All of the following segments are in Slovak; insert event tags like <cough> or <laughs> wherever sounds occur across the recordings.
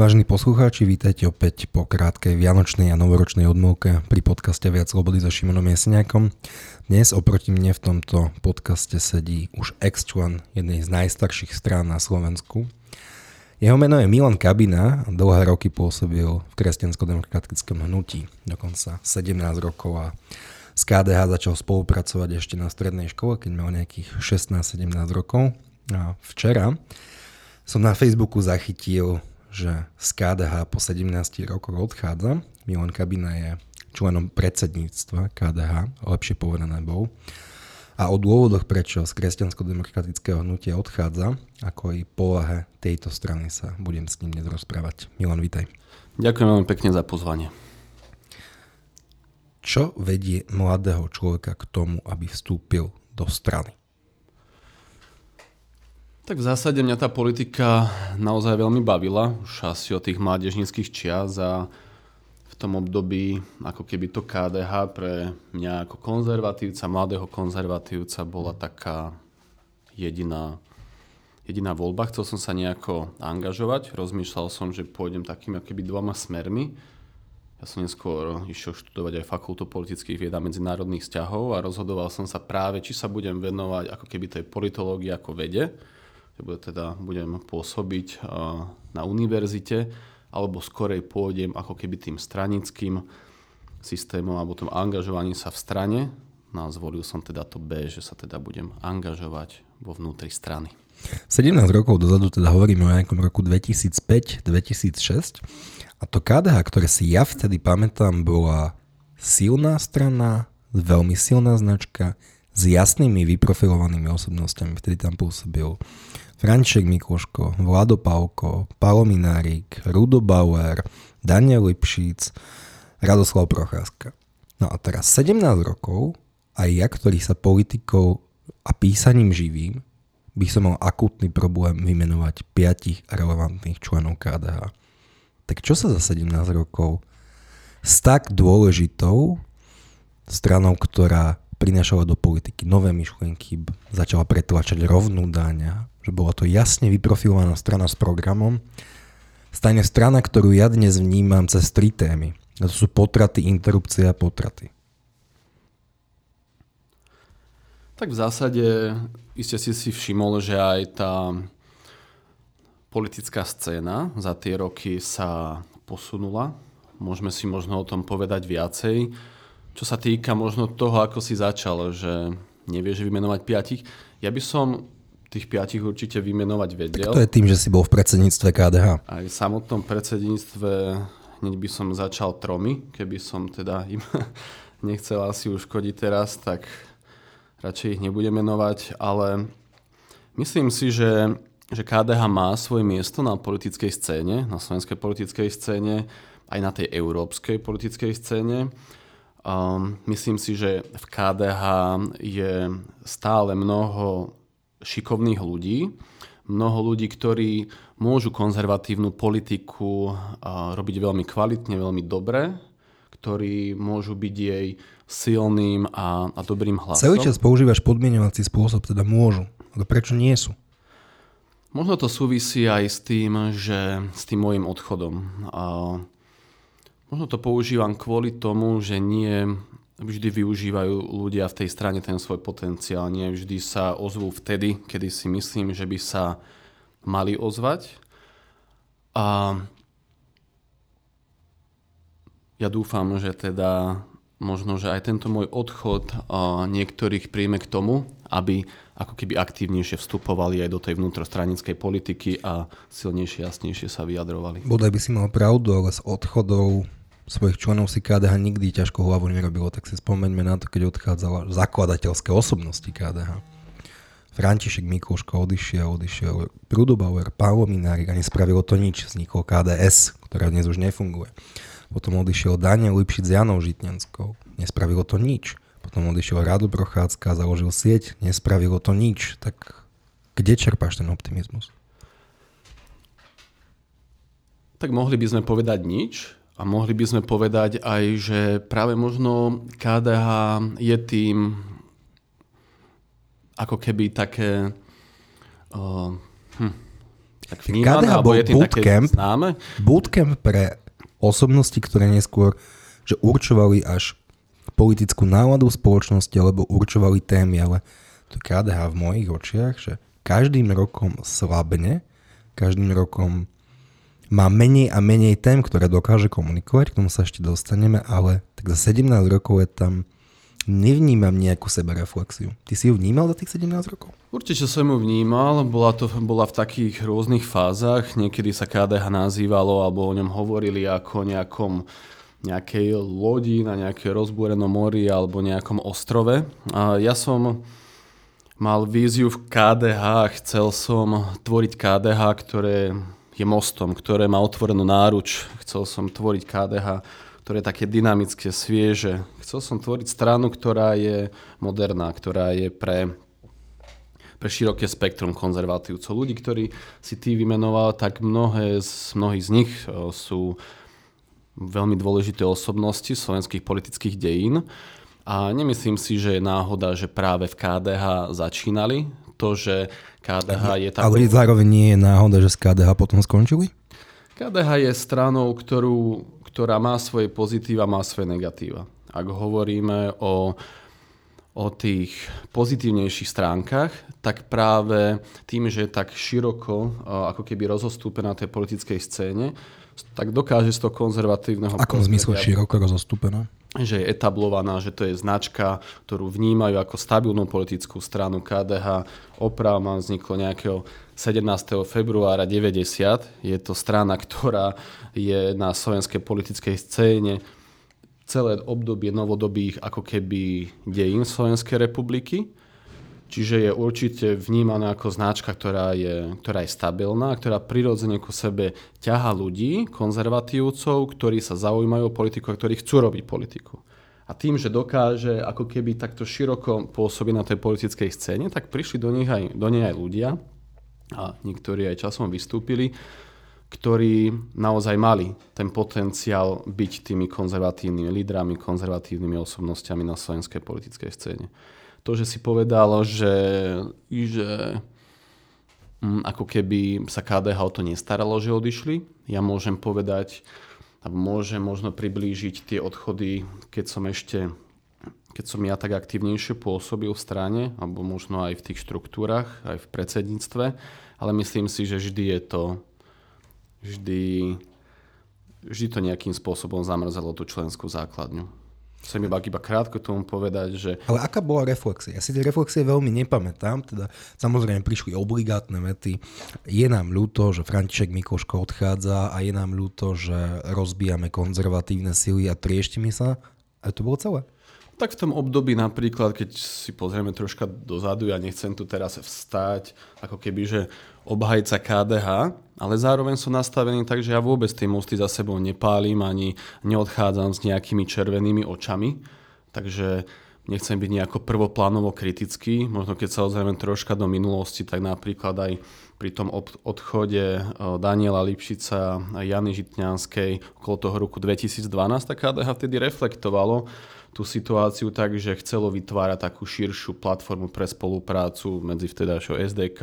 Vážení poslucháči, vítajte opäť po krátkej vianočnej a novoročnej odmlke pri podcaste Viac slobody so Šimonom Jeseniakom. Dnes oproti mne v tomto podcaste sedí už ex-člen jednej z najstarších strán na Slovensku. Jeho meno je Milan Kabina, dlhé roky pôsobil v kresťansko-demokratickom hnutí, dokonca 17 rokov a z KDH začal spolupracovať ešte na strednej škole, keď mal nejakých 16-17 rokov. A včera som na Facebooku zachytil že z KDH po 17 rokoch odchádza. Milan Kabina je členom predsedníctva KDH, lepšie povedané bol. A o dôvodoch, prečo z kresťansko-demokratického hnutia odchádza, ako i polohe tejto strany sa budem s ním dnes rozprávať. Milan, vítaj. Ďakujem veľmi pekne za pozvanie. Čo vedie mladého človeka k tomu, aby vstúpil do strany? Tak v zásade mňa tá politika naozaj veľmi bavila, už asi od tých mládežníckých čias a v tom období ako keby to KDH pre mňa ako konzervatívca, mladého konzervatívca bola taká jediná, jediná voľba. Chcel som sa nejako angažovať, rozmýšľal som, že pôjdem takými keby dvoma smermi. Ja som neskôr išiel študovať aj fakultu politických vied a medzinárodných vzťahov a rozhodoval som sa práve, či sa budem venovať ako keby tej politológii ako vede, že teda budem pôsobiť na univerzite, alebo skorej pôjdem ako keby tým stranickým systémom alebo tom angažovaním sa v strane. No a zvolil som teda to B, že sa teda budem angažovať vo vnútri strany. 17 rokov dozadu teda hovoríme o nejakom roku 2005-2006 a to KDH, ktoré si ja vtedy pamätám, bola silná strana, veľmi silná značka, s jasnými vyprofilovanými osobnostiami. Vtedy tam pôsobil Franček Mikloško, Vlado Pavko, Palo Minárik, Rudo Bauer, Daniel Lipšic, Radoslav Procházka. No a teraz 17 rokov aj ja, ktorý sa politikou a písaním živím, by som mal akútny problém vymenovať piatich relevantných členov KDH. Tak čo sa za 17 rokov s tak dôležitou stranou, ktorá prinášala do politiky nové myšlienky, začala pretlačať rovnú dáňa, že bola to jasne vyprofilovaná strana s programom, stane strana, ktorú ja dnes vnímam cez tri témy. A to sú potraty, interrupcie a potraty. Tak v zásade iste si si všimol, že aj tá politická scéna za tie roky sa posunula. Môžeme si možno o tom povedať viacej. Čo sa týka možno toho, ako si začal, že nevieš vymenovať piatich, ja by som tých piatich určite vymenovať vedel. Tak to je tým, že si bol v predsedníctve KDH. Aj v samotnom predsedníctve hneď by som začal tromi, keby som teda im <laughs> nechcel asi uškodiť teraz, tak radšej ich nebudem menovať, ale myslím si, že, že KDH má svoje miesto na politickej scéne, na slovenskej politickej scéne, aj na tej európskej politickej scéne. Um, myslím si, že v KDH je stále mnoho šikovných ľudí, mnoho ľudí, ktorí môžu konzervatívnu politiku robiť veľmi kvalitne, veľmi dobre, ktorí môžu byť jej silným a, a dobrým hlasom. Celý čas používaš podmienovací spôsob, teda môžu. Ale prečo nie sú? Možno to súvisí aj s tým, že s tým môjim odchodom. A možno to používam kvôli tomu, že nie vždy využívajú ľudia v tej strane ten svoj potenciál. Nie vždy sa ozvú vtedy, kedy si myslím, že by sa mali ozvať. A ja dúfam, že teda možno, že aj tento môj odchod niektorých príjme k tomu, aby ako keby aktívnejšie vstupovali aj do tej vnútrostranickej politiky a silnejšie, jasnejšie sa vyjadrovali. Bodaj by si mal pravdu, ale s odchodov svojich členov si KDH nikdy ťažko hlavu nerobilo, tak si spomeňme na to, keď odchádzala zakladateľské osobnosti KDH. František Mikúško odišiel, odišiel Prudobauer, Paolo Minárik a nespravilo to nič. Vzniklo KDS, ktorá dnes už nefunguje. Potom odišiel Daniel Lipšic s Janou Žitňanskou. Nespravilo to nič. Potom odišiel Radu Prochádzka, založil sieť. Nespravilo to nič. Tak kde čerpáš ten optimizmus? Tak mohli by sme povedať nič, a mohli by sme povedať aj, že práve možno KDH je tým ako keby také, uh, hm, tak vnímané, KDH alebo je tým bootcamp, také známe? Bootcamp pre osobnosti, ktoré neskôr že určovali až politickú náladu v spoločnosti alebo určovali témy, ale to KDH v mojich očiach, že každým rokom slabne, každým rokom má menej a menej tém, ktoré dokáže komunikovať, k tomu sa ešte dostaneme, ale tak za 17 rokov je tam nevnímam nejakú sebereflexiu. Ty si ju vnímal za tých 17 rokov? Určite som ju vnímal, bola, to, bola v takých rôznych fázach. Niekedy sa KDH nazývalo, alebo o ňom hovorili ako nejakom nejakej lodi na nejaké rozbúrenom mori alebo nejakom ostrove. A ja som mal víziu v KDH chcel som tvoriť KDH, ktoré je mostom, ktoré má otvorenú náruč. Chcel som tvoriť KDH, ktoré je také dynamické, svieže. Chcel som tvoriť stranu, ktorá je moderná, ktorá je pre, pre široké spektrum konzervatívcov. Ľudí, ktorí si ty vymenoval, tak mnohé z, mnohí z nich sú veľmi dôležité osobnosti slovenských politických dejín. A nemyslím si, že je náhoda, že práve v KDH začínali to, že KDH je tak... Ale zároveň nie je náhoda, že z KDH potom skončili? KDH je stranou, ktorú, ktorá má svoje pozitíva, má svoje negatíva. Ak hovoríme o, o tých pozitívnejších stránkach, tak práve tým, že je tak široko ako keby rozostúpená tej politickej scéne, tak dokáže z toho konzervatívneho... V zmysle široko rozostúpená? Že je etablovaná, že to je značka, ktorú vnímajú ako stabilnú politickú stranu KDH. Oprava vzniklo nejakého 17. februára 90. Je to strana, ktorá je na slovenskej politickej scéne celé obdobie novodobých ako keby dejín Slovenskej republiky. Čiže je určite vnímaná ako značka, ktorá je, ktorá je stabilná, ktorá prirodzene ku sebe ťaha ľudí, konzervatívcov, ktorí sa zaujímajú o politiku a ktorí chcú robiť politiku. A tým, že dokáže ako keby takto široko pôsobiť na tej politickej scéne, tak prišli do, nich aj, do nej aj ľudia, a niektorí aj časom vystúpili, ktorí naozaj mali ten potenciál byť tými konzervatívnymi lídrami, konzervatívnymi osobnostiami na slovenskej politickej scéne to, že si povedal, že, že hm, ako keby sa KDH o to nestaralo, že odišli. Ja môžem povedať, alebo môžem možno priblížiť tie odchody, keď som ešte keď som ja tak aktívnejšie pôsobil v strane, alebo možno aj v tých štruktúrach, aj v predsedníctve, ale myslím si, že vždy je to vždy, vždy to nejakým spôsobom zamrzelo tú členskú základňu. Chcem iba, iba krátko tomu povedať, že... Ale aká bola reflexia? Ja si tie reflexie veľmi nepamätám, teda samozrejme prišli obligátne vety. Je nám ľúto, že František Mikoško odchádza a je nám ľúto, že rozbijame konzervatívne sily a trieštime sa. A to bolo celé. Tak v tom období napríklad, keď si pozrieme troška dozadu, ja nechcem tu teraz vstať, ako keby, že obhajca KDH, ale zároveň som nastavený tak, že ja vôbec tie mosty za sebou nepálim ani neodchádzam s nejakými červenými očami. Takže nechcem byť nejako prvoplánovo kritický. Možno keď sa ozrieme troška do minulosti, tak napríklad aj pri tom odchode Daniela Lipšica a Jany Žitňanskej okolo toho roku 2012, tak KDH vtedy reflektovalo tú situáciu tak, že chcelo vytvárať takú širšiu platformu pre spoluprácu medzi vtedajšou SDK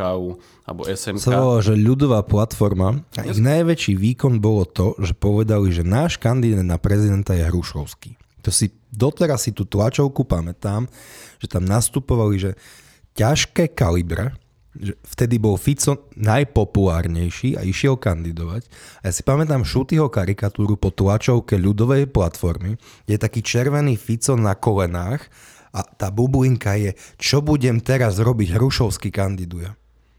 alebo SMK. Chcelo, že ľudová platforma a ich najväčší výkon bolo to, že povedali, že náš kandidát na prezidenta je Hrušovský. To si doteraz si tú tlačovku pamätám, že tam nastupovali, že ťažké kalibre, že vtedy bol Fico najpopulárnejší a išiel kandidovať. A ja si pamätám Šutyho karikatúru po tlačovke ľudovej platformy, kde je taký červený Fico na kolenách a tá bublinka je, čo budem teraz robiť, Hrušovský kandiduje.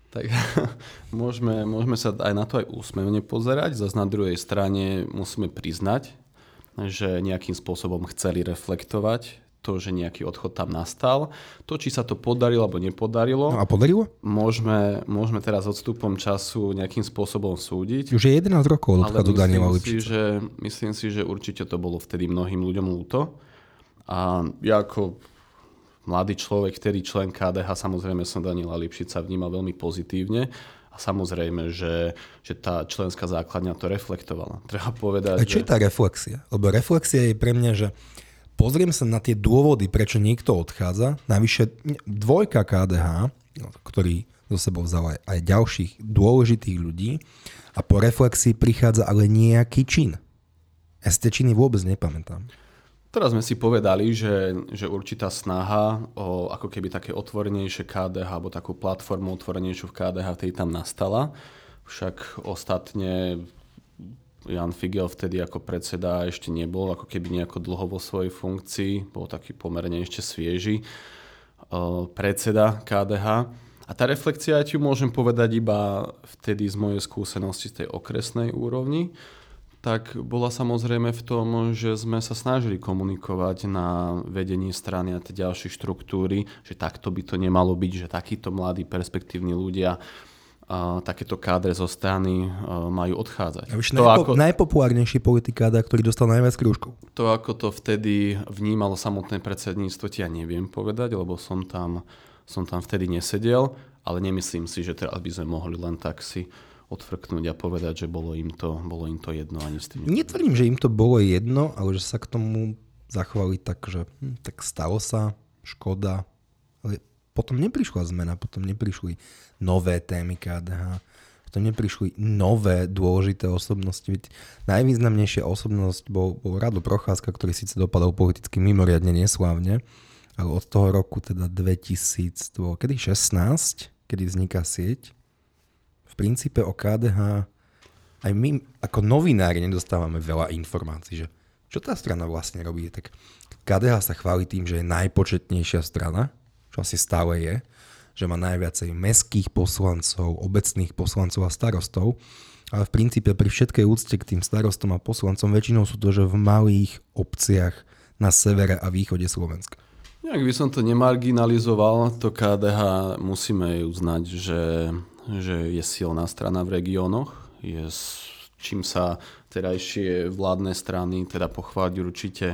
Tak <laughs> môžeme, môžeme sa aj na to aj úsmevne pozerať. Zas na druhej strane musíme priznať, že nejakým spôsobom chceli reflektovať to, že nejaký odchod tam nastal. To, či sa to podarilo alebo nepodarilo. No a podarilo? Môžeme, môžeme teraz odstupom času nejakým spôsobom súdiť. Už je 11 rokov od odchodu Daniela si, že, myslím si, že určite to bolo vtedy mnohým ľuďom ľúto. A ja ako mladý človek, ktorý člen KDH, samozrejme som Daniela Lipšica vnímal veľmi pozitívne. A samozrejme, že, že tá členská základňa to reflektovala. Treba povedať, A čo že... je tá reflexia? Lebo reflexia je pre mňa, že pozriem sa na tie dôvody, prečo niekto odchádza. Navyše dvojka KDH, ktorý zo sebou vzal aj, aj ďalších dôležitých ľudí a po reflexii prichádza ale nejaký čin. Ja si činy vôbec nepamätám. Teraz sme si povedali, že, že určitá snaha o ako keby také otvorenejšie KDH alebo takú platformu otvorenejšiu v KDH tej tam nastala. Však ostatne Jan Figel vtedy ako predseda ešte nebol ako keby nejako dlho vo svojej funkcii, bol taký pomerne ešte svieži predseda KDH. A tá reflexia, ja ti môžem povedať iba vtedy z mojej skúsenosti z tej okresnej úrovni, tak bola samozrejme v tom, že sme sa snažili komunikovať na vedení strany a tie ďalšie štruktúry, že takto by to nemalo byť, že takíto mladí perspektívni ľudia a takéto kádre zo strany majú odchádzať. A to najpo- ako, najpopulárnejší politik kádra, ktorý dostal najviac krúžkov. To, ako to vtedy vnímalo samotné predsedníctvo, ti ja neviem povedať, lebo som tam, som tam vtedy nesedel, ale nemyslím si, že teraz by sme mohli len tak si odfrknúť a povedať, že bolo im to, bolo im to jedno ani s tým. Netvrdím, že im to bolo jedno, ale že sa k tomu zachovali tak, že hm, tak stalo sa, škoda. Potom neprišla zmena, potom neprišli nové témy KDH, potom neprišli nové dôležité osobnosti. Veď najvýznamnejšia osobnosť bol, bol Rado Procházka, ktorý síce dopadol politicky mimoriadne neslávne, ale od toho roku teda 2000, kedy 16, kedy vzniká sieť, princípe o KDH aj my ako novinári nedostávame veľa informácií, že čo tá strana vlastne robí. Tak KDH sa chváli tým, že je najpočetnejšia strana, čo asi stále je, že má najviacej meských poslancov, obecných poslancov a starostov, ale v princípe pri všetkej úcte k tým starostom a poslancom väčšinou sú to, že v malých obciach na severe a východe Slovenska. Ak by som to nemarginalizoval, to KDH musíme uznať, že že je silná strana v regiónoch, je čím sa terajšie vládne strany teda pochváliť určite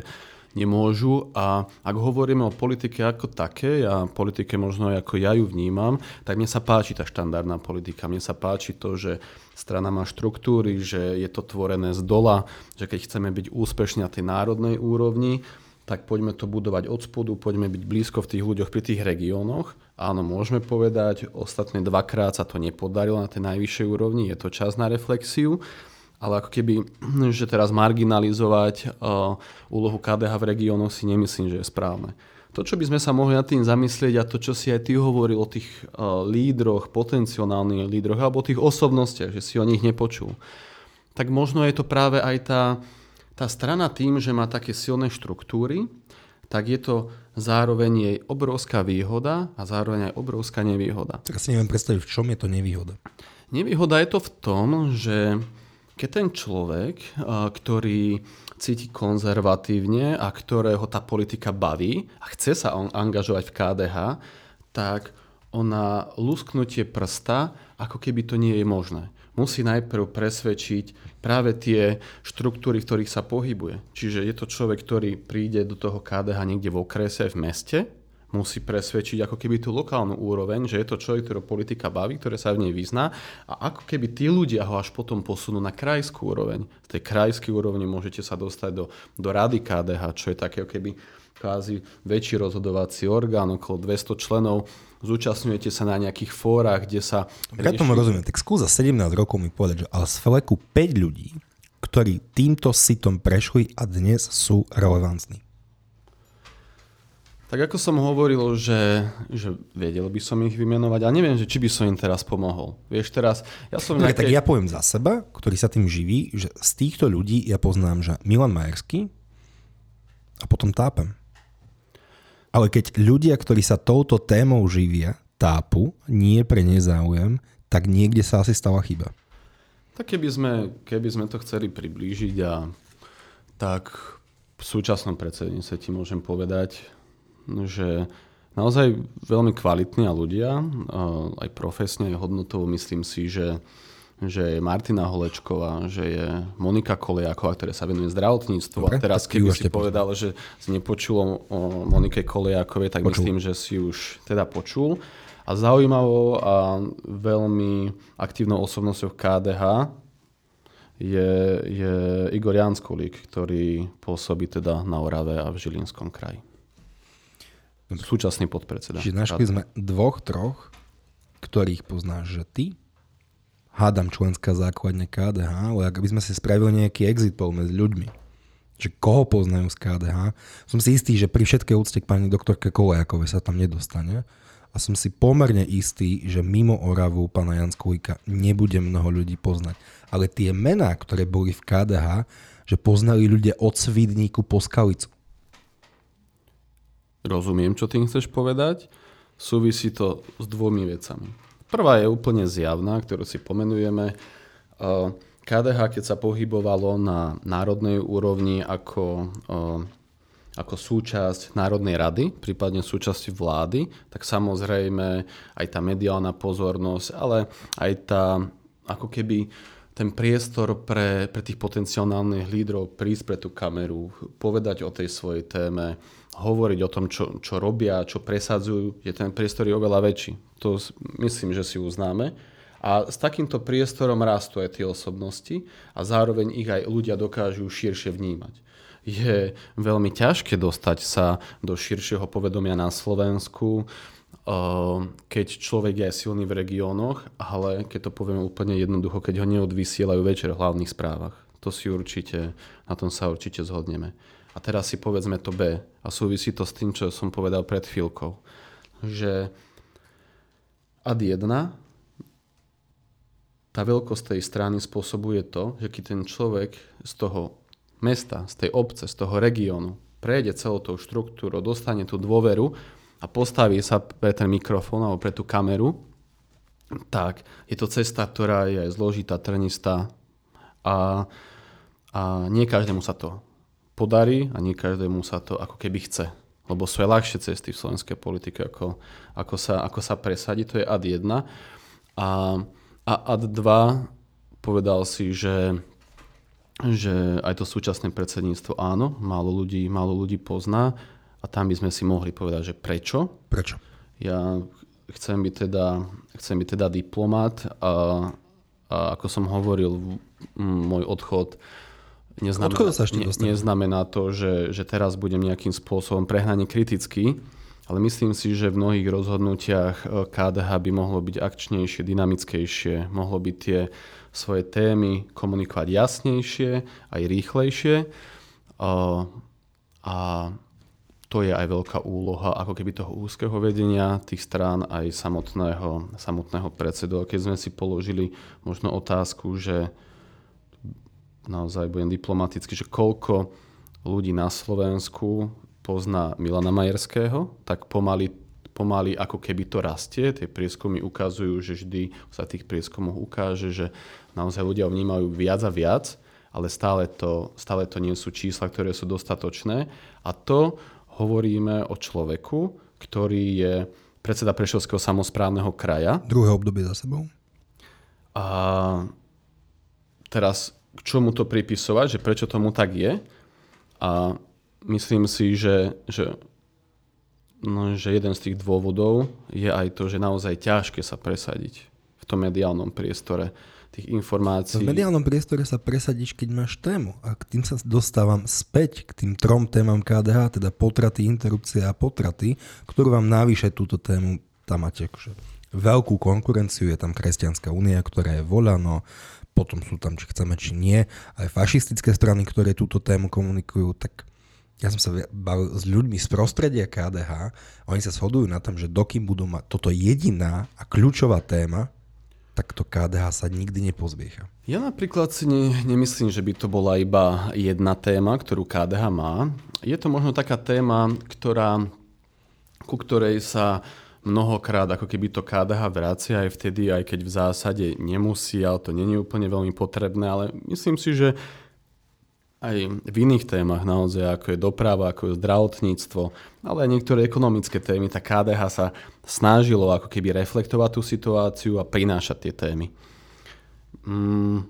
nemôžu. A ak hovoríme o politike ako také, a politike možno ako ja ju vnímam, tak mne sa páči tá štandardná politika. Mne sa páči to, že strana má štruktúry, že je to tvorené z dola, že keď chceme byť úspešní na tej národnej úrovni, tak poďme to budovať od spodu, poďme byť blízko v tých ľuďoch pri tých regiónoch. Áno, môžeme povedať, ostatné dvakrát sa to nepodarilo na tej najvyššej úrovni, je to čas na reflexiu, ale ako keby, že teraz marginalizovať uh, úlohu KDH v regiónoch si nemyslím, že je správne. To, čo by sme sa mohli nad tým zamyslieť a to, čo si aj ty hovoril o tých uh, lídroch, potenciálnych lídroch alebo o tých osobnostiach, že si o nich nepočul, tak možno je to práve aj tá, tá strana tým, že má také silné štruktúry, tak je to zároveň jej obrovská výhoda a zároveň aj obrovská nevýhoda. Tak si neviem predstaviť, v čom je to nevýhoda. Nevýhoda je to v tom, že keď ten človek, ktorý cíti konzervatívne a ktorého tá politika baví a chce sa on angažovať v KDH, tak ona lusknutie prsta, ako keby to nie je možné musí najprv presvedčiť práve tie štruktúry, v ktorých sa pohybuje. Čiže je to človek, ktorý príde do toho KDH niekde v okrese, v meste, musí presvedčiť ako keby tú lokálnu úroveň, že je to človek, ktorého politika baví, ktoré sa v nej vyzná a ako keby tí ľudia ho až potom posunú na krajskú úroveň. Z tej krajskej úrovni môžete sa dostať do, do rady KDH, čo je také keby kvázi väčší rozhodovací orgán, okolo 200 členov, zúčastňujete sa na nejakých fórach, kde sa... Ja tomu rozumiem, tak skúsa 17 rokov mi povedať, že ale z fleku 5 ľudí, ktorí týmto sitom prešli a dnes sú relevantní. Tak ako som hovoril, že, že vedel by som ich vymenovať, a neviem, že či by som im teraz pomohol. Vieš, teraz, ja som nejaké... Tak ja poviem za seba, ktorý sa tým živí, že z týchto ľudí ja poznám, že Milan Majerský a potom tápem. Ale keď ľudia, ktorí sa touto témou živia, tápu, nie pre nezáujem, tak niekde sa asi stala chyba. Tak keby sme, keby sme to chceli priblížiť a tak v súčasnom predsedníctve ti môžem povedať, že naozaj veľmi kvalitní ľudia, aj profesne, aj hodnotovo myslím si, že že je Martina Holečková, že je Monika Koliaková, ktorá sa venuje zdravotníctvu. Dobre, a teraz, keby si povedal, že si nepočul o Monike Koliakovej, tak počul. myslím, že si už teda počul. A zaujímavou a veľmi aktívnou osobnosťou KDH je, je Igor Janskulík, ktorý pôsobí teda na Orave a v Žilinskom kraji. Súčasný podpredseda. Čiže našli sme dvoch, troch ktorých poznáš, že ty, hádam členská základňa KDH, ale ak by sme si spravili nejaký exit poll medzi ľuďmi, že koho poznajú z KDH, som si istý, že pri všetkej úcte k pani doktorke Kolejakovej sa tam nedostane a som si pomerne istý, že mimo Oravu pána Janskulíka nebude mnoho ľudí poznať. Ale tie mená, ktoré boli v KDH, že poznali ľudia od Svidníku po Skalicu. Rozumiem, čo tým chceš povedať. Súvisí to s dvomi vecami. Prvá je úplne zjavná, ktorú si pomenujeme. KDH, keď sa pohybovalo na národnej úrovni ako, ako súčasť Národnej rady, prípadne súčasti vlády, tak samozrejme aj tá mediálna pozornosť, ale aj tá ako keby ten priestor pre, pre tých potenciálnych lídrov prísť pre tú kameru, povedať o tej svojej téme, hovoriť o tom, čo, čo robia, čo presadzujú, je ten priestor je oveľa väčší. To myslím, že si uznáme. A s takýmto priestorom rastú aj tie osobnosti a zároveň ich aj ľudia dokážu širšie vnímať. Je veľmi ťažké dostať sa do širšieho povedomia na Slovensku, Ehm, keď človek je silný v regiónoch, ale keď to poviem úplne jednoducho, keď ho neodvysielajú večer v hlavných správach. To si určite, na tom sa určite zhodneme. A teraz si povedzme to B. A súvisí to s tým, čo som povedal pred chvíľkou. Že ad 1 tá veľkosť tej strany spôsobuje to, že keď ten človek z toho mesta, z tej obce, z toho regiónu prejde celou tou štruktúrou, dostane tú dôveru, a postaví sa pre ten mikrofón alebo pre tú kameru, tak je to cesta, ktorá je zložitá, trnistá a, a nie každému sa to podarí a nie každému sa to ako keby chce. Lebo sú aj ľahšie cesty v slovenskej politike, ako, ako, sa, ako sa presadiť. To je ad 1. A, a ad 2 povedal si, že, že aj to súčasné predsedníctvo áno, málo ľudí, málo ľudí pozná a tam by sme si mohli povedať, že prečo. Prečo? Ja chcem byť teda, chcem byť teda diplomat a, a ako som hovoril, môj odchod neznamená, sa ešte ne, neznamená to, že, že teraz budem nejakým spôsobom prehnane kritický, ale myslím si, že v mnohých rozhodnutiach e, KDH by mohlo byť akčnejšie, dynamickejšie, mohlo by tie svoje témy komunikovať jasnejšie, aj rýchlejšie. A, a to je aj veľká úloha ako keby toho úzkeho vedenia tých strán aj samotného, samotného predsedu. Keď sme si položili možno otázku, že naozaj budem diplomaticky, že koľko ľudí na Slovensku pozná Milana Majerského, tak pomaly, pomaly ako keby to rastie. Tie prieskumy ukazujú, že vždy sa tých prieskumoch ukáže, že naozaj ľudia vnímajú viac a viac, ale stále to, stále to nie sú čísla, ktoré sú dostatočné. A to hovoríme o človeku, ktorý je predseda Prešovského samozprávneho kraja. Druhé obdobie za sebou. A teraz k čomu to pripisovať, že prečo tomu tak je. A myslím si, že, že, no, že jeden z tých dôvodov je aj to, že naozaj ťažké sa presadiť v tom mediálnom priestore tých informácií. V mediálnom priestore sa presadíš, keď máš tému. A k tým sa dostávam späť k tým trom témam KDH, teda potraty, interrupcie a potraty, ktorú vám navyše túto tému tam máte akože veľkú konkurenciu, je tam Kresťanská únia, ktorá je voľano, potom sú tam, či chceme, či nie, aj fašistické strany, ktoré túto tému komunikujú, tak ja som sa bavil s ľuďmi z prostredia KDH, oni sa shodujú na tom, že dokým budú mať toto jediná a kľúčová téma, tak to KDH sa nikdy nepozviecha. Ja napríklad si ne, nemyslím, že by to bola iba jedna téma, ktorú KDH má. Je to možno taká téma, ktorá, ku ktorej sa mnohokrát ako keby to KDH vracia aj vtedy, aj keď v zásade nemusí, ale to není úplne veľmi potrebné, ale myslím si, že aj v iných témach naozaj, ako je doprava, ako je zdravotníctvo, ale aj niektoré ekonomické témy, tak KDH sa snažilo ako keby reflektovať tú situáciu a prinášať tie témy. Mm,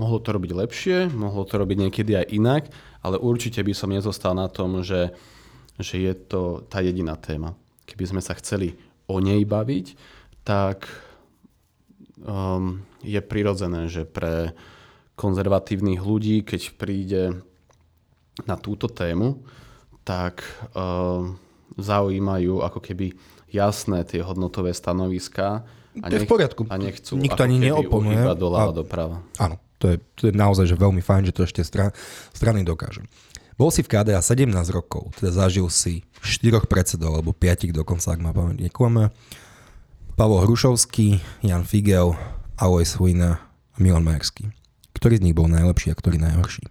mohlo to robiť lepšie, mohlo to robiť niekedy aj inak, ale určite by som nezostal na tom, že, že je to tá jediná téma. Keby sme sa chceli o nej baviť, tak um, je prirodzené, že pre konzervatívnych ľudí, keď príde na túto tému, tak uh, zaujímajú ako keby jasné tie hodnotové stanoviská. A to je v poriadku. A nechcú Nikto ani neoponuje. doľava doprava. Áno, to je, to je naozaj že veľmi fajn, že to ešte stran, strany dokážu. Bol si v KDA 17 rokov, teda zažil si štyroch predsedov, alebo piatich dokonca, ak ma pamäť neklame. Pavol Hrušovský, Jan Figel, Alois Huina a Milan Majerský. Ktorý z nich bol najlepší a ktorý najhorší?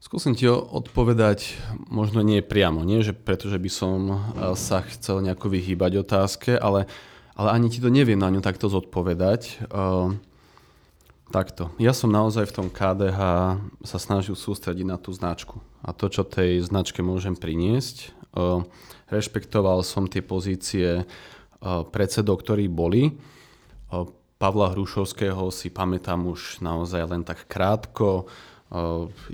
Skúsim ti odpovedať možno nie priamo, nie že pretože by som eh, sa chcel nejako vyhýbať otázke, ale, ale ani ti to neviem na ňu takto zodpovedať. Uh, takto. Ja som naozaj v tom KDH sa snažil sústrediť na tú značku a to, čo tej značke môžem priniesť. Rešpektoval som tie pozície predsedov, ktorí boli. Pavla Hrušovského si pamätám už naozaj len tak krátko.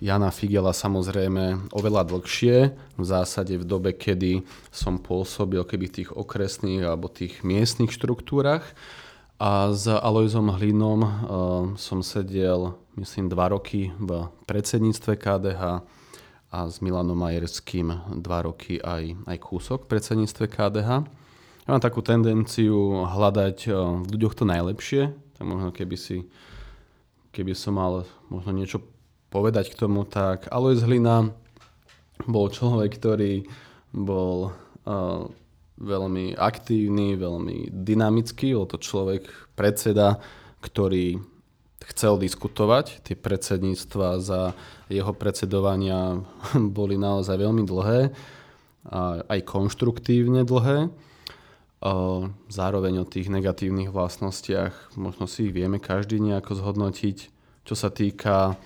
Jana Figela samozrejme oveľa dlhšie, v zásade v dobe, kedy som pôsobil keby v tých okresných alebo tých miestnych štruktúrach. A s Alojzom Hlinom uh, som sedel, myslím, dva roky v predsedníctve KDH a s Milanom Majerským dva roky aj, aj kúsok v predsedníctve KDH. Ja mám takú tendenciu hľadať uh, v ľuďoch to najlepšie, tak možno keby si keby som mal možno niečo povedať k tomu, tak Alois Hlina bol človek, ktorý bol uh, veľmi aktívny, veľmi dynamický. Bol to človek, predseda, ktorý chcel diskutovať. Tie predsedníctva za jeho predsedovania <laughs> boli naozaj veľmi dlhé, aj konštruktívne dlhé. Zároveň o tých negatívnych vlastnostiach možno si ich vieme každý nejako zhodnotiť. Čo sa týka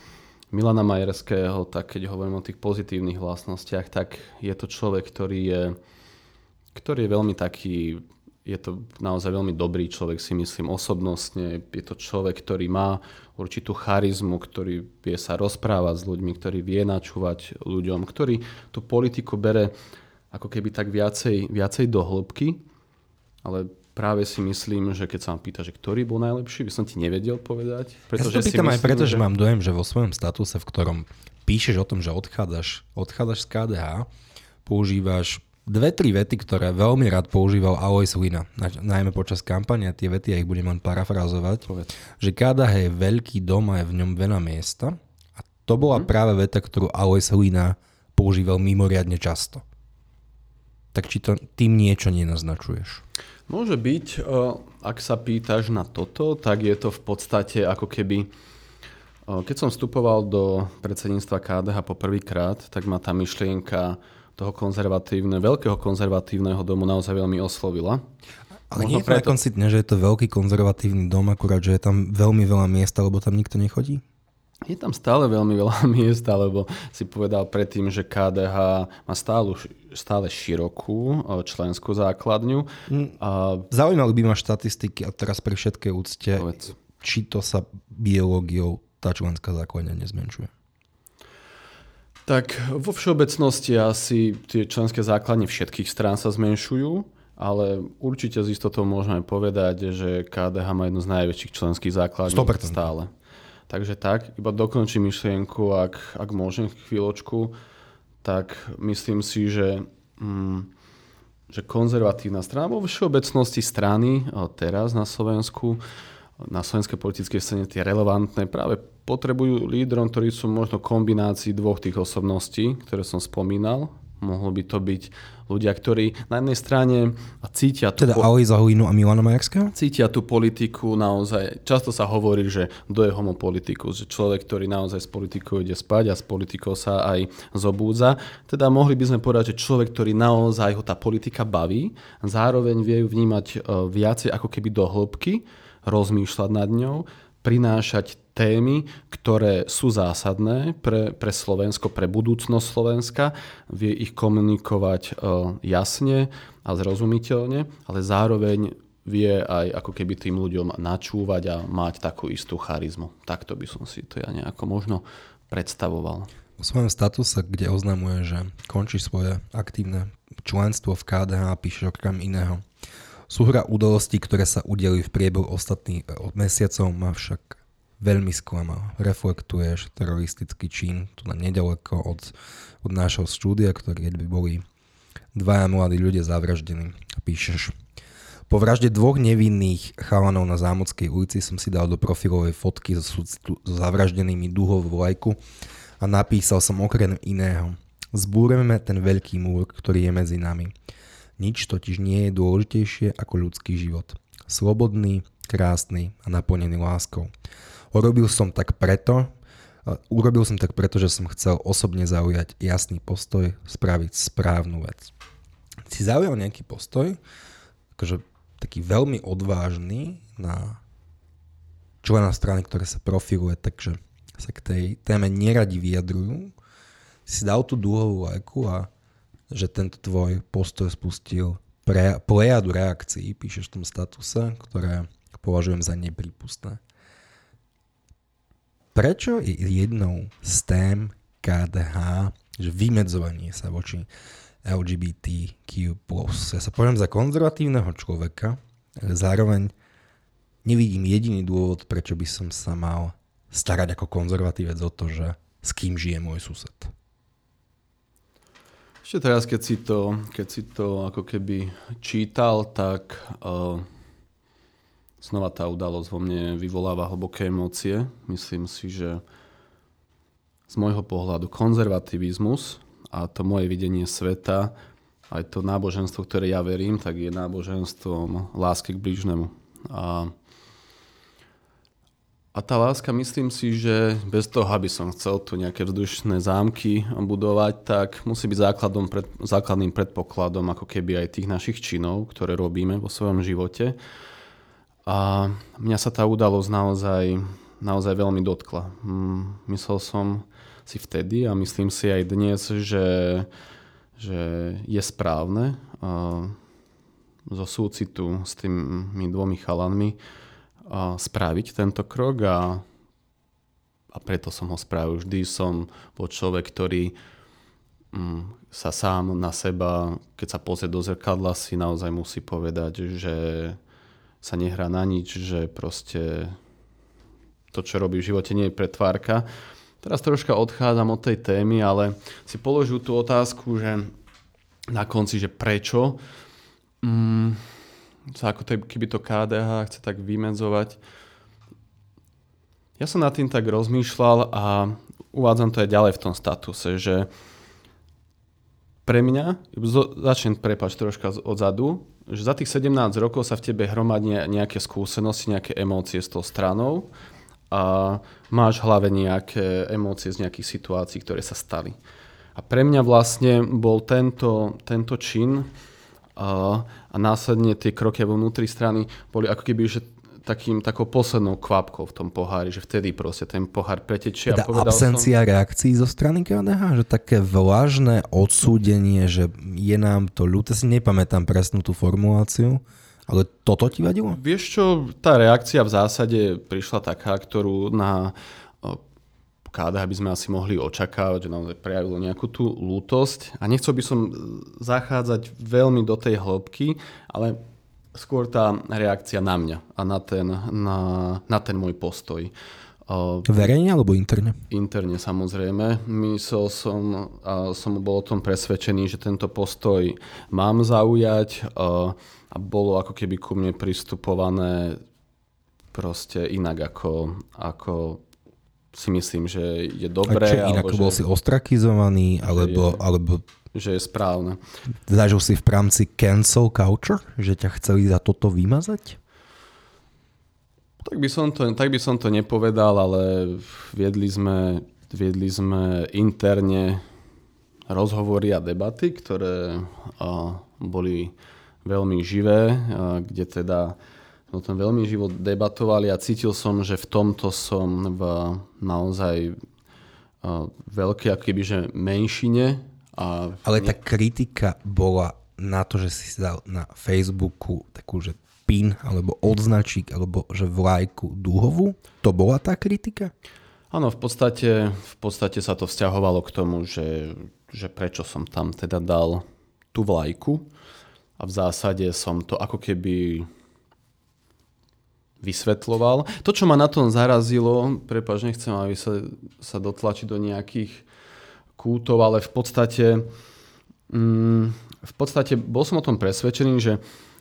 Milana Majerského, tak keď hovorím o tých pozitívnych vlastnostiach, tak je to človek, ktorý je, ktorý je veľmi taký, je to naozaj veľmi dobrý človek, si myslím, osobnostne. Je to človek, ktorý má určitú charizmu, ktorý vie sa rozprávať s ľuďmi, ktorý vie načúvať ľuďom, ktorý tú politiku bere ako keby tak viacej, viacej do hĺbky, ale práve si myslím, že keď sa vám pýta, že ktorý bol najlepší, by som ti nevedel povedať. Pretože ja si pýtam si myslím, aj preto, že... že mám dojem, že vo svojom statuse, v ktorom píšeš o tom, že odchádzaš, odchádzaš z KDH, používaš dve, tri vety, ktoré veľmi rád používal Alois Huina, najmä počas kampane, tie vety, ja ich budem len parafrazovať, Povedz. že KDH je veľký dom a je v ňom veľa miesta. A to bola hmm. práve veta, ktorú Alois Huina používal mimoriadne často. Tak či to tým niečo nenaznačuješ? Môže byť, eh, ak sa pýtaš na toto, tak je to v podstate ako keby... Eh, keď som vstupoval do predsedníctva KDH po prvýkrát, tak ma tá myšlienka toho konzervatívne, veľkého konzervatívneho domu naozaj veľmi oslovila. Ale nie je to preto... že je to veľký konzervatívny dom, akurát, že je tam veľmi veľa miesta, lebo tam nikto nechodí? Je tam stále veľmi veľa <laughs> miest, lebo si povedal predtým, že KDH má stále, stále širokú e, členskú základňu. Mm, a... Zaujímali by ma štatistiky a teraz pri všetkej úcte, Povedz. či to sa biológiou tá členská základňa nezmenšuje. Tak vo všeobecnosti asi tie členské základne všetkých strán sa zmenšujú, ale určite z istotou môžeme povedať, že KDH má jednu z najväčších členských základní stále. Takže tak, iba dokončím myšlienku, ak, ak môžem chvíľočku, tak myslím si, že, mm, že konzervatívna strana, vo všeobecnosti strany teraz na Slovensku, na slovenskej politickej scéne tie relevantné práve potrebujú lídrom, ktorí sú možno kombinácii dvoch tých osobností, ktoré som spomínal, Mohlo by to byť ľudia, ktorí na jednej strane cítia... Tú teda po... Huinu a Milana Majerského? Cítia tú politiku naozaj. Často sa hovorí, že do je homopolitikus, že človek, ktorý naozaj s politikou ide spať a s politikou sa aj zobúdza. Teda mohli by sme povedať, že človek, ktorý naozaj ho tá politika baví, zároveň vie ju vnímať e, viacej ako keby do hĺbky, rozmýšľať nad ňou, prinášať témy, ktoré sú zásadné pre, pre Slovensko, pre budúcnosť Slovenska, vie ich komunikovať e, jasne a zrozumiteľne, ale zároveň vie aj ako keby tým ľuďom načúvať a mať takú istú charizmu. Takto by som si to ja nejako možno predstavoval. V svojom statuse, kde oznamuje, že končí svoje aktívne členstvo v KDH a píše okrem iného. Súhra udalostí, ktoré sa udeli v priebehu ostatných e, mesiacov, má však veľmi sklamal. Reflektuješ teroristický čin tu na nedaleko od, od nášho štúdia, ktorý by boli Dvaja mladí ľudia zavraždení. Píšeš. Po vražde dvoch nevinných chalanov na Zámodskej ulici som si dal do profilovej fotky so, so zavraždenými duhovú vlajku a napísal som okrem iného. Zbúreme ten veľký múr, ktorý je medzi nami. Nič totiž nie je dôležitejšie ako ľudský život. Slobodný, krásny a naplnený láskou. Urobil som tak preto, urobil som tak preto, že som chcel osobne zaujať jasný postoj, spraviť správnu vec. Si zaujal nejaký postoj, akože taký veľmi odvážny na člena strany, ktoré sa profiluje, takže sa k tej téme neradi vyjadrujú. Si dal tú dúhovú lajku a že tento tvoj postoj spustil pre, plejadu reakcií, píšeš v tom statuse, ktoré považujem za neprípustné. Prečo je jednou z tém KDH, že vymedzovanie sa voči LGBTQ+. Ja sa poviem za konzervatívneho človeka, zároveň nevidím jediný dôvod, prečo by som sa mal starať ako konzervatívec o to, že s kým žije môj sused. Ešte teraz, keď si to, keď si to ako keby čítal, tak uh, znova tá udalosť vo mne vyvoláva hlboké emócie. Myslím si, že z môjho pohľadu konzervativizmus a to moje videnie sveta, aj to náboženstvo, ktoré ja verím, tak je náboženstvom lásky k blížnemu. A, a tá láska, myslím si, že bez toho, aby som chcel tu nejaké vzdušné zámky budovať, tak musí byť základom, pred, základným predpokladom ako keby aj tých našich činov, ktoré robíme vo svojom živote. A mňa sa tá udalosť naozaj, naozaj veľmi dotkla. Mm, myslel som, si vtedy a myslím si aj dnes, že, že je správne uh, zo súcitu s tými dvomi chalanmi uh, spraviť tento krok a, a preto som ho spravil. Vždy som bol človek, ktorý um, sa sám na seba, keď sa pozrie do zrkadla, si naozaj musí povedať, že sa nehrá na nič, že proste to, čo robí v živote, nie je pretvárka. Teraz troška odchádzam od tej témy, ale si položil tú otázku, že na konci, že prečo mm, sa ako to, keby to KDH chce tak vymedzovať. Ja som nad tým tak rozmýšľal a uvádzam to aj ďalej v tom statuse, že pre mňa, začnem prepač troška odzadu, že za tých 17 rokov sa v tebe hromadne nejaké skúsenosti, nejaké emócie s tou stranou a máš v hlave nejaké emócie z nejakých situácií, ktoré sa stali. A pre mňa vlastne bol tento, tento čin a, a následne tie kroky vo vnútri strany boli ako keby, že takým, takou poslednou kvapkou v tom pohári, že vtedy proste ten pohár pretečie. Teda a absencia som... reakcií zo strany KDH, že také vlážne odsúdenie, že je nám to ľúto, si nepamätám presnú tú formuláciu, ale toto ti vadilo? Vieš čo, tá reakcia v zásade prišla taká, ktorú na KDH by sme asi mohli očakávať, že naozaj prejavilo nejakú tú lútosť. A nechcel by som zachádzať veľmi do tej hĺbky, ale skôr tá reakcia na mňa a na ten, na, na ten môj postoj. Verejne alebo interne? Interne samozrejme. Myslel som, a som bol o tom presvedčený, že tento postoj mám zaujať a bolo ako keby ku mne pristupované proste inak ako, ako si myslím, že je dobré. A čo inak, alebo, bol že, si ostrakizovaný, alebo, je, alebo... Že je správne. Zažil si v rámci cancel culture, že ťa chceli za toto vymazať? Tak by som to, tak by som to nepovedal, ale viedli sme, viedli sme interne rozhovory a debaty, ktoré a, boli veľmi živé, kde teda o tom veľmi živo debatovali a cítil som, že v tomto som v naozaj veľké akoby, že menšine. A Ale tá kritika bola na to, že si dal na Facebooku takú, že pin, alebo odznačík, alebo že vlajku dúhovú? To bola tá kritika? Áno, v podstate, v podstate sa to vzťahovalo k tomu, že, že prečo som tam teda dal tú vlajku a v zásade som to ako keby vysvetloval. To, čo ma na tom zarazilo, prepáč, nechcem, aby sa, sa dotlačiť do nejakých kútov, ale v podstate mm, v podstate bol som o tom presvedčený, že,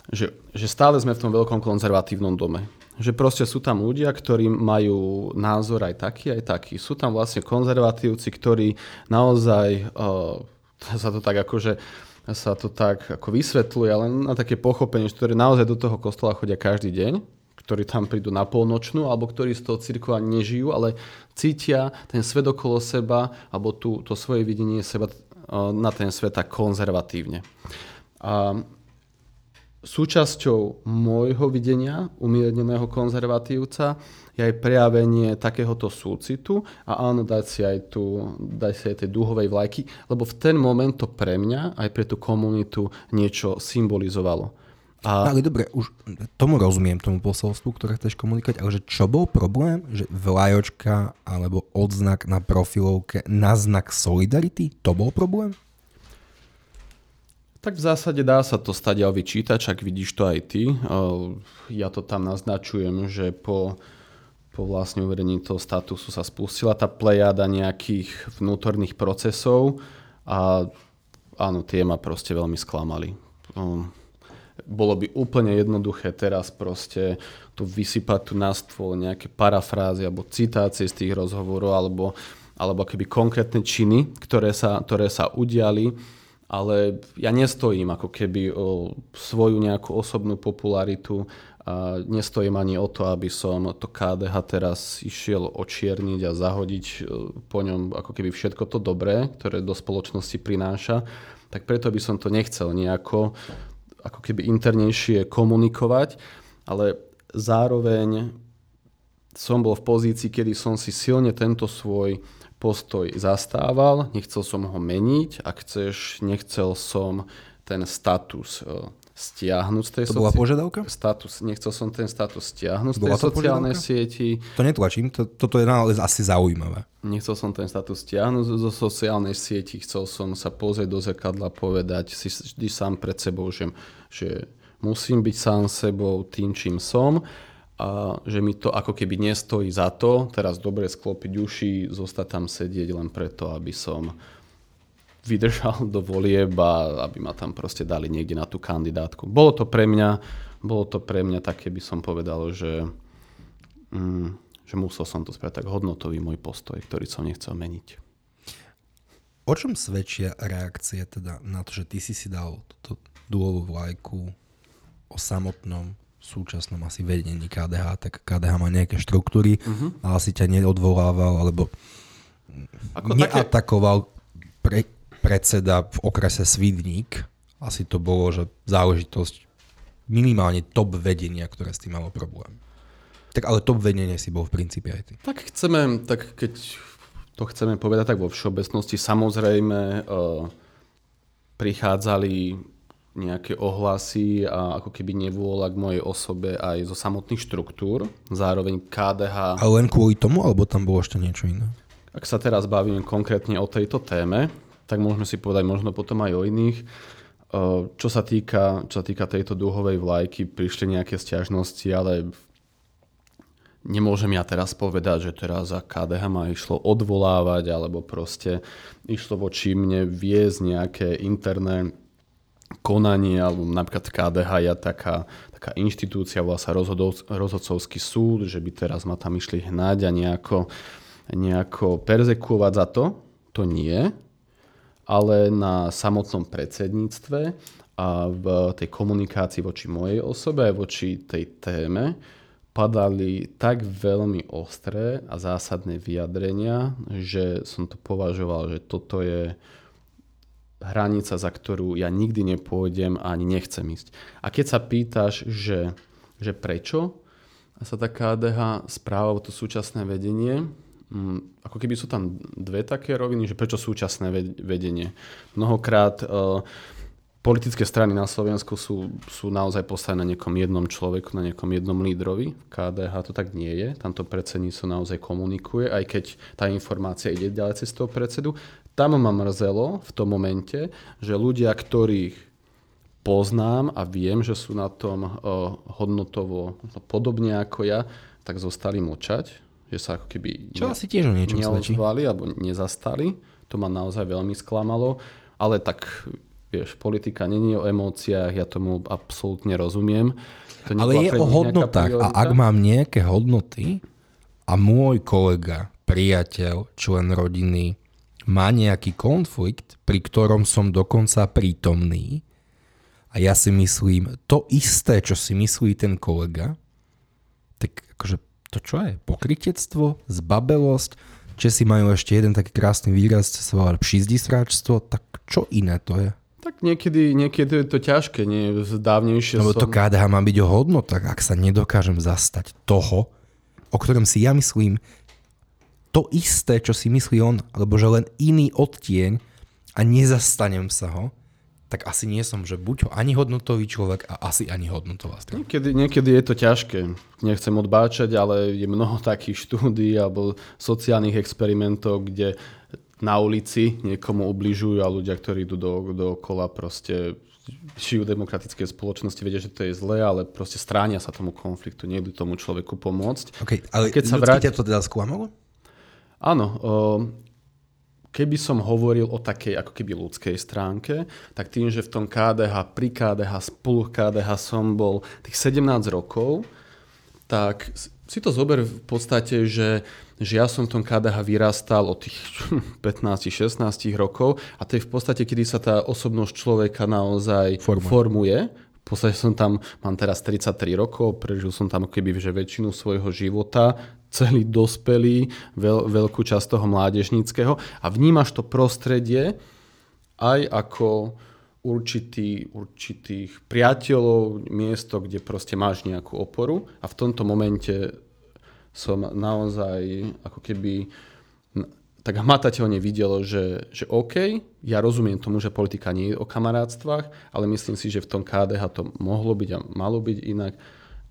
že, že stále sme v tom veľkom konzervatívnom dome. Že proste sú tam ľudia, ktorí majú názor aj taký, aj taký. Sú tam vlastne konzervatívci, ktorí naozaj uh, sa to tak akože sa to tak ako vysvetľuje, ale na také pochopenie, ktoré naozaj do toho kostola chodia každý deň, ktorí tam prídu na polnočnú, alebo ktorí z toho cirkva nežijú, ale cítia ten svet okolo seba, alebo tú, to svoje videnie seba na ten svet tak konzervatívne. A súčasťou môjho videnia umierneného konzervatívca je aj prejavenie takéhoto súcitu a áno, dať si aj, tu, dať si aj tej duhovej vlajky, lebo v ten moment to pre mňa aj pre tú komunitu niečo symbolizovalo. A... Ale dobre, už tomu rozumiem, tomu posolstvu, ktoré chceš komunikovať, ale že čo bol problém, že vlajočka alebo odznak na profilovke na znak solidarity, to bol problém? Tak v zásade dá sa to stať aj vyčítať, ak vidíš to aj ty. Ja to tam naznačujem, že po po vlastne uvedení toho statusu sa spustila tá plejada nejakých vnútorných procesov a áno, tie ma proste veľmi sklamali. Bolo by úplne jednoduché teraz proste tu vysypať tu na stôl nejaké parafrázy alebo citácie z tých rozhovorov alebo, alebo keby konkrétne činy, ktoré sa, ktoré sa udiali, ale ja nestojím ako keby o svoju nejakú osobnú popularitu a nestojím ani o to, aby som to KDH teraz išiel očierniť a zahodiť e, po ňom ako keby všetko to dobré, ktoré do spoločnosti prináša. Tak preto by som to nechcel nejako ako keby internejšie komunikovať, ale zároveň som bol v pozícii, kedy som si silne tento svoj postoj zastával, nechcel som ho meniť, ak chceš, nechcel som ten status e, stiahnuť z tej To bola požiadavka? Status, nechcel som ten status stiahnuť z tej sociálnej sieti. To netlačím, to, toto je naozaj asi zaujímavé. Nechcel som ten status stiahnuť zo sociálnej sieti, chcel som sa pozrieť do zrkadla, povedať si vždy sám pred sebou, že, že musím byť sám sebou tým, čím som a že mi to ako keby nestojí za to teraz dobre sklopiť uši, zostať tam sedieť len preto, aby som vydržal do volieb a aby ma tam proste dali niekde na tú kandidátku. Bolo to pre mňa, bolo to pre mňa také, by som povedal, že, mm, že musel som to spraviť tak hodnotový môj postoj, ktorý som nechcel meniť. O čom svedčia reakcie teda na to, že ty si si dal túto duovú vlajku o samotnom súčasnom asi vedení KDH, tak KDH má nejaké štruktúry uh-huh. a asi ťa neodvolával alebo Ako neatakoval také... pre, predseda v okrese Svidník. Asi to bolo, že záležitosť minimálne top vedenia, ktoré s tým malo problém. Tak ale top vedenie si bol v princípe aj ty. Tak chceme, tak keď to chceme povedať tak vo všeobecnosti, samozrejme uh, prichádzali nejaké ohlasy a ako keby nevôľa k mojej osobe aj zo samotných štruktúr, zároveň KDH. Ale len kvôli tomu, alebo tam bolo ešte niečo iné? Ak sa teraz bavím konkrétne o tejto téme, tak môžeme si povedať možno potom aj o iných. Čo sa týka, čo sa týka tejto dúhovej vlajky, prišli nejaké stiažnosti, ale nemôžem ja teraz povedať, že teraz za KDH ma išlo odvolávať, alebo proste išlo voči mne viesť nejaké interné konanie, alebo napríklad KDH je taká, taká inštitúcia, volá sa rozhodcovský súd, že by teraz ma tam išli hnať a nejako, nejako perzekuovať za to. To nie ale na samotnom predsedníctve a v tej komunikácii voči mojej osobe, voči tej téme, padali tak veľmi ostré a zásadné vyjadrenia, že som to považoval, že toto je hranica, za ktorú ja nikdy nepôjdem a ani nechcem ísť. A keď sa pýtaš, že, že prečo sa taká KDH správa to súčasné vedenie, ako keby sú tam dve také roviny, že prečo súčasné vedenie. Mnohokrát uh, politické strany na Slovensku sú, sú naozaj postavené na niekom jednom človeku, na niekom jednom lídrovi. V KDH to tak nie je. Tamto predsedníctvo naozaj komunikuje, aj keď tá informácia ide ďalej cez toho predsedu. Tam ma mrzelo v tom momente, že ľudia, ktorých poznám a viem, že sú na tom uh, hodnotovo podobne ako ja, tak zostali močať že sa ako keby Čo ne, asi tiež o niečom neozvali alebo nezastali. To ma naozaj veľmi sklamalo. Ale tak vieš, politika není o emóciách, ja tomu absolútne rozumiem. To Ale je o hodnotách a ak mám nejaké hodnoty a môj kolega, priateľ, člen rodiny má nejaký konflikt, pri ktorom som dokonca prítomný a ja si myslím to isté, čo si myslí ten kolega, tak akože to čo je? Pokrytectvo, zbabelosť, Česi majú ešte jeden taký krásny výraz, čo sa volá pšizdisráčstvo, tak čo iné to je? Tak niekedy, niekedy je to ťažké, nie? Dávnejšie Lebo som... to KDH má byť o hodnotách, ak sa nedokážem zastať toho, o ktorom si ja myslím to isté, čo si myslí on, alebo že len iný odtieň a nezastanem sa ho, tak asi nie som, že buď ani hodnotový človek a asi ani hodnotová strana. Niekedy, niekedy je to ťažké. Nechcem odbáčať, ale je mnoho takých štúdí alebo sociálnych experimentov, kde na ulici niekomu ubližujú a ľudia, ktorí idú do, do kola proste žijú v demokratickej spoločnosti, vedia, že to je zlé, ale proste stránia sa tomu konfliktu, nejdu tomu človeku pomôcť. Okay, ale Keď sa vráti- to teda sklamalo? Áno, o, keby som hovoril o takej ako keby ľudskej stránke, tak tým, že v tom KDH, pri KDH, spolu KDH som bol tých 17 rokov, tak si to zober v podstate, že, že ja som v tom KDH vyrastal od tých <laughs> 15-16 rokov a to je v podstate, kedy sa tá osobnosť človeka naozaj Formuje. formuje. V podstate som tam, mám teraz 33 rokov, prežil som tam keby že väčšinu svojho života, celý dospelý, veľ, veľkú časť toho mládežníckého. A vnímaš to prostredie aj ako určitý, určitých priateľov, miesto, kde proste máš nejakú oporu. A v tomto momente som naozaj ako keby tak hmatateľne videl, že, že OK, ja rozumiem tomu, že politika nie je o kamarátstvách, ale myslím si, že v tom KDH to mohlo byť a malo byť inak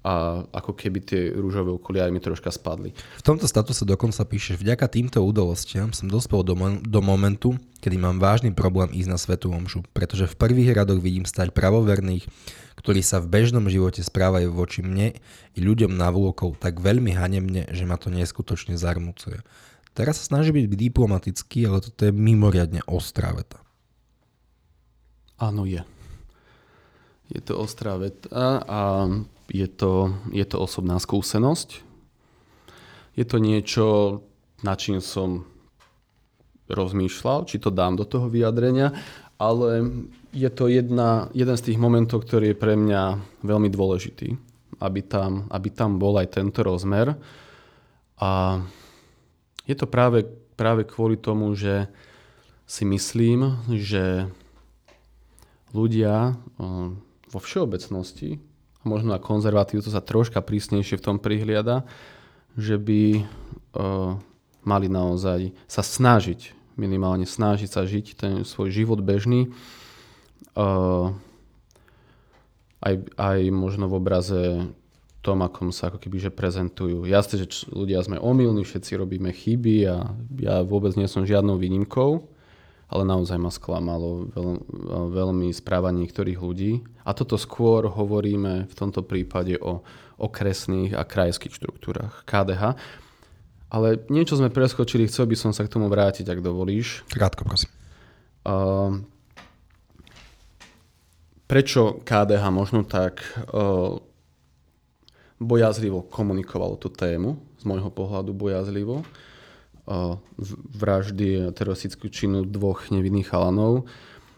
a ako keby tie rúžové okuliare mi troška spadli. V tomto statuse dokonca píšeš, vďaka týmto udalostiam som dospel do, mo- do momentu, kedy mám vážny problém ísť na svetú omšu, pretože v prvých radoch vidím stať pravoverných, ktorí sa v bežnom živote správajú voči mne i ľuďom na vôkol tak veľmi hanebne, že ma to neskutočne zarmucuje. Teraz sa snaží byť diplomatický, ale toto je mimoriadne ostrá veta. Áno, je. Je to ostrá veta a je to, je to osobná skúsenosť. Je to niečo, na čím som rozmýšľal, či to dám do toho vyjadrenia, ale je to jedna, jeden z tých momentov, ktorý je pre mňa veľmi dôležitý, aby tam, aby tam bol aj tento rozmer. A je to práve, práve kvôli tomu, že si myslím, že ľudia o, vo všeobecnosti, a možno na konzervatívcu sa troška prísnejšie v tom prihliada, že by o, mali naozaj sa snažiť, minimálne snažiť sa žiť ten svoj život bežný, o, aj, aj možno v obraze tom, akom sa ako keby že prezentujú. Jasne, že ľudia sme omylní, všetci robíme chyby a ja vôbec nie som žiadnou výnimkou, ale naozaj ma sklamalo veľ, veľmi správanie niektorých ľudí. A toto skôr hovoríme v tomto prípade o okresných a krajských štruktúrach KDH. Ale niečo sme preskočili, chcel by som sa k tomu vrátiť, ak dovolíš. Krátko, prosím. Uh, prečo KDH možno tak uh, bojazlivo komunikovalo tú tému, z môjho pohľadu bojazlivo, vraždy a teroristickú činu dvoch nevinných chalanov,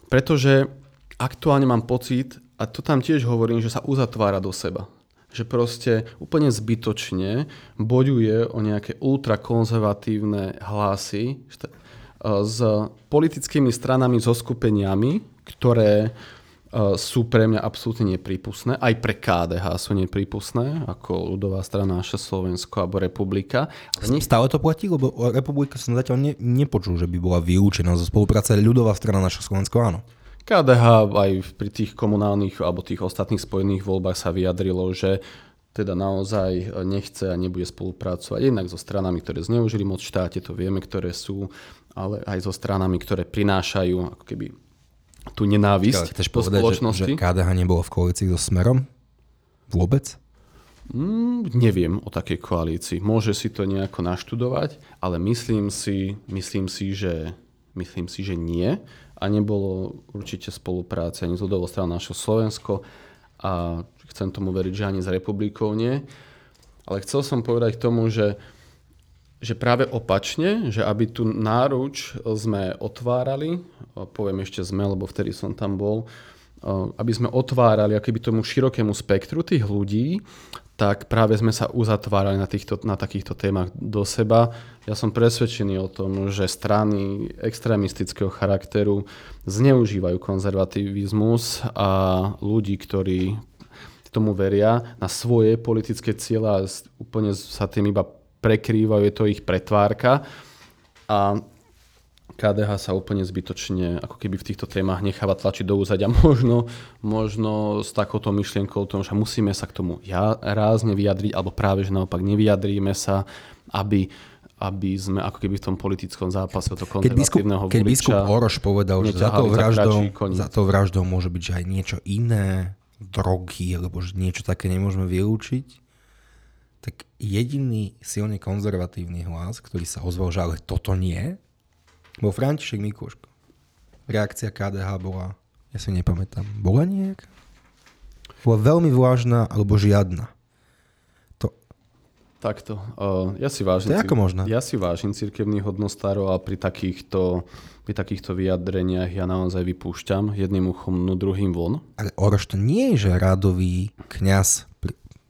pretože aktuálne mám pocit, a to tam tiež hovorím, že sa uzatvára do seba. Že proste úplne zbytočne bojuje o nejaké ultrakonzervatívne hlasy s politickými stranami, so skupeniami, ktoré sú pre mňa absolútne neprípustné. Aj pre KDH sú neprípustné, ako ľudová strana naše Slovensko alebo Republika. Nie- Stále to platí, lebo Republika som zatiaľ ne, nepočul, že by bola vylúčená zo spolupráce ľudová strana naše Slovensko, áno. KDH aj pri tých komunálnych alebo tých ostatných spojených voľbách sa vyjadrilo, že teda naozaj nechce a nebude spolupracovať jednak so stranami, ktoré zneužili moc v štáte, to vieme, ktoré sú, ale aj so stranami, ktoré prinášajú ako keby tú nenávisť chceš do povedať, že, spoločnosti. že KDH nebolo v koalícii so Smerom? Vôbec? Mm, neviem o takej koalícii. Môže si to nejako naštudovať, ale myslím si, myslím si, že, myslím si, že nie. a nebolo určite spolupráce ani z ľudovou stranou našho Slovensko a chcem tomu veriť, že ani s republikou nie. Ale chcel som povedať k tomu, že, že práve opačne, že aby tu náruč sme otvárali, poviem ešte sme, lebo vtedy som tam bol, aby sme otvárali akoby tomu širokému spektru tých ľudí, tak práve sme sa uzatvárali na, týchto, na takýchto témach do seba. Ja som presvedčený o tom, že strany extrémistického charakteru zneužívajú konzervativizmus a ľudí, ktorí tomu veria na svoje politické cieľa a úplne sa tým iba prekrývajú, je to ich pretvárka. A KDH sa úplne zbytočne ako keby v týchto témach necháva tlačiť do úzadia. <laughs> Možno, možno s takouto myšlienkou tom, že musíme sa k tomu ja, rázne vyjadriť, alebo práve, že naopak nevyjadríme sa, aby aby sme ako keby v tom politickom zápase o to konzervatívneho Keď biskup, keď biskup Oroš povedal, že za tou, vraždou, za tou vraždou môže byť že aj niečo iné, drogy, alebo že niečo také nemôžeme vylúčiť, tak jediný silne konzervatívny hlas, ktorý sa ozval, že ale toto nie, bol František Mikúško. Reakcia KDH bola, ja si nepamätám, bola nejaká? Bola veľmi vážna alebo žiadna. To... Takto. Uh, ja si vážim... To je ako možné? Ja si vážim cirkevných hodnostárov a pri takýchto, pri takýchto vyjadreniach ja naozaj vypúšťam jedným uchom, no druhým von. Ale Orož to nie je, že radový kňaz,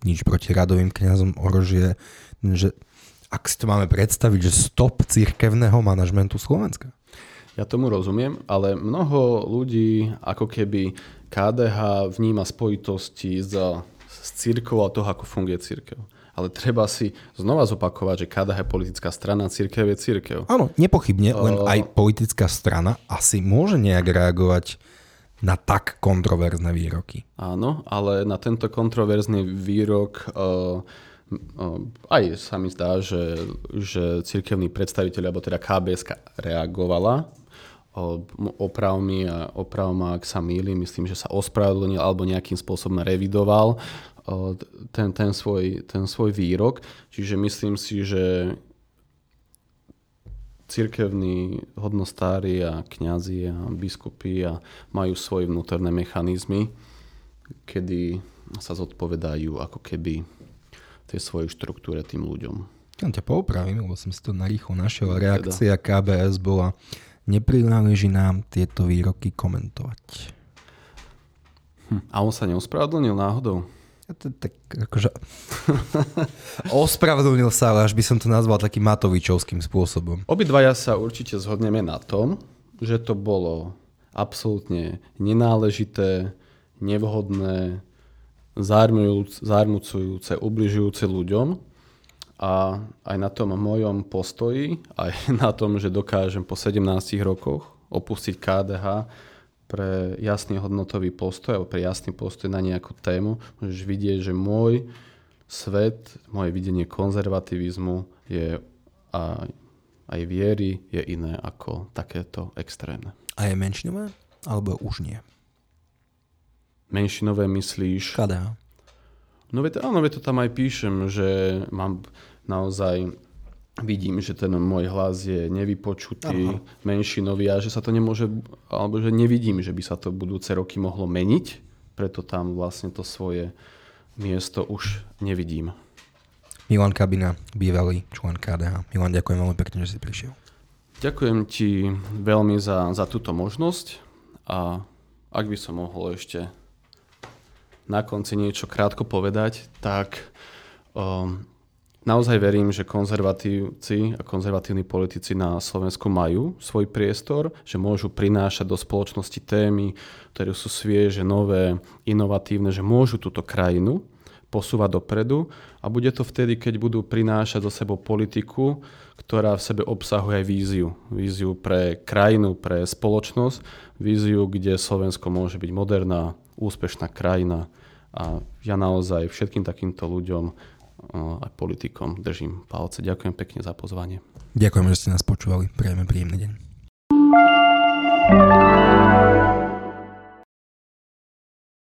nič proti radovým kňazom, Orož je, že ak si to máme predstaviť, že stop cirkevného manažmentu Slovenska. Ja tomu rozumiem, ale mnoho ľudí ako keby KDH vníma spojitosti s, s církou a toho, ako funguje církev. Ale treba si znova zopakovať, že KDH je politická strana, církev je církev. Áno, nepochybne, len uh, aj politická strana asi môže nejak reagovať na tak kontroverzné výroky. Áno, ale na tento kontroverzný výrok uh, aj sa mi zdá, že, že cirkevní predstaviteľi, alebo teda KBS reagovala opravmi a opravma, ak sa mýlim, myslím, že sa ospravedlnil alebo nejakým spôsobom revidoval ten, ten, svoj, ten svoj výrok. Čiže myslím si, že cirkevní hodnostári a kňazi a biskupy a majú svoje vnútorné mechanizmy, kedy sa zodpovedajú ako keby tej svojej štruktúre tým ľuďom. Ja ťa poupravím, lebo som si to narýchlo našiel. Reakcia KBS bola, neprináleží nám tieto výroky komentovať. Hm. A on sa neospravedlnil náhodou? Tak akože... <laughs> Ospravedlnil sa, ale až by som to nazval takým Matovičovským spôsobom. Obidvaja sa určite zhodneme na tom, že to bolo absolútne nenáležité, nevhodné, zármucujúce, ubližujúce ľuďom a aj na tom mojom postoji, aj <laughs> na tom, že dokážem po 17 rokoch opustiť KDH pre jasný hodnotový postoj alebo pre jasný postoj na nejakú tému, môžeš vidieť, že môj svet, moje videnie konzervativizmu je a aj viery je iné ako takéto extrémne. A je menšinové? Alebo už nie? menšinové myslíš? KDH. No veď, áno, veď to tam aj píšem, že mám naozaj vidím, že ten môj hlas je nevypočutý, Aha. menšinový a že sa to nemôže, alebo že nevidím, že by sa to budúce roky mohlo meniť, preto tam vlastne to svoje miesto už nevidím. Milan Kabina, bývalý člen KDH. Milan, ďakujem veľmi pekne, že si prišiel. Ďakujem ti veľmi za, za túto možnosť a ak by som mohol ešte na konci niečo krátko povedať, tak um, naozaj verím, že konzervatívci a konzervatívni politici na Slovensku majú svoj priestor, že môžu prinášať do spoločnosti témy, ktoré sú svieže, nové, inovatívne, že môžu túto krajinu posúvať dopredu a bude to vtedy, keď budú prinášať zo sebou politiku, ktorá v sebe obsahuje aj víziu. Víziu pre krajinu, pre spoločnosť, víziu, kde Slovensko môže byť moderná, úspešná krajina. A ja naozaj všetkým takýmto ľuďom a politikom držím palce. Ďakujem pekne za pozvanie. Ďakujem, že ste nás počúvali. Prejme príjemný deň.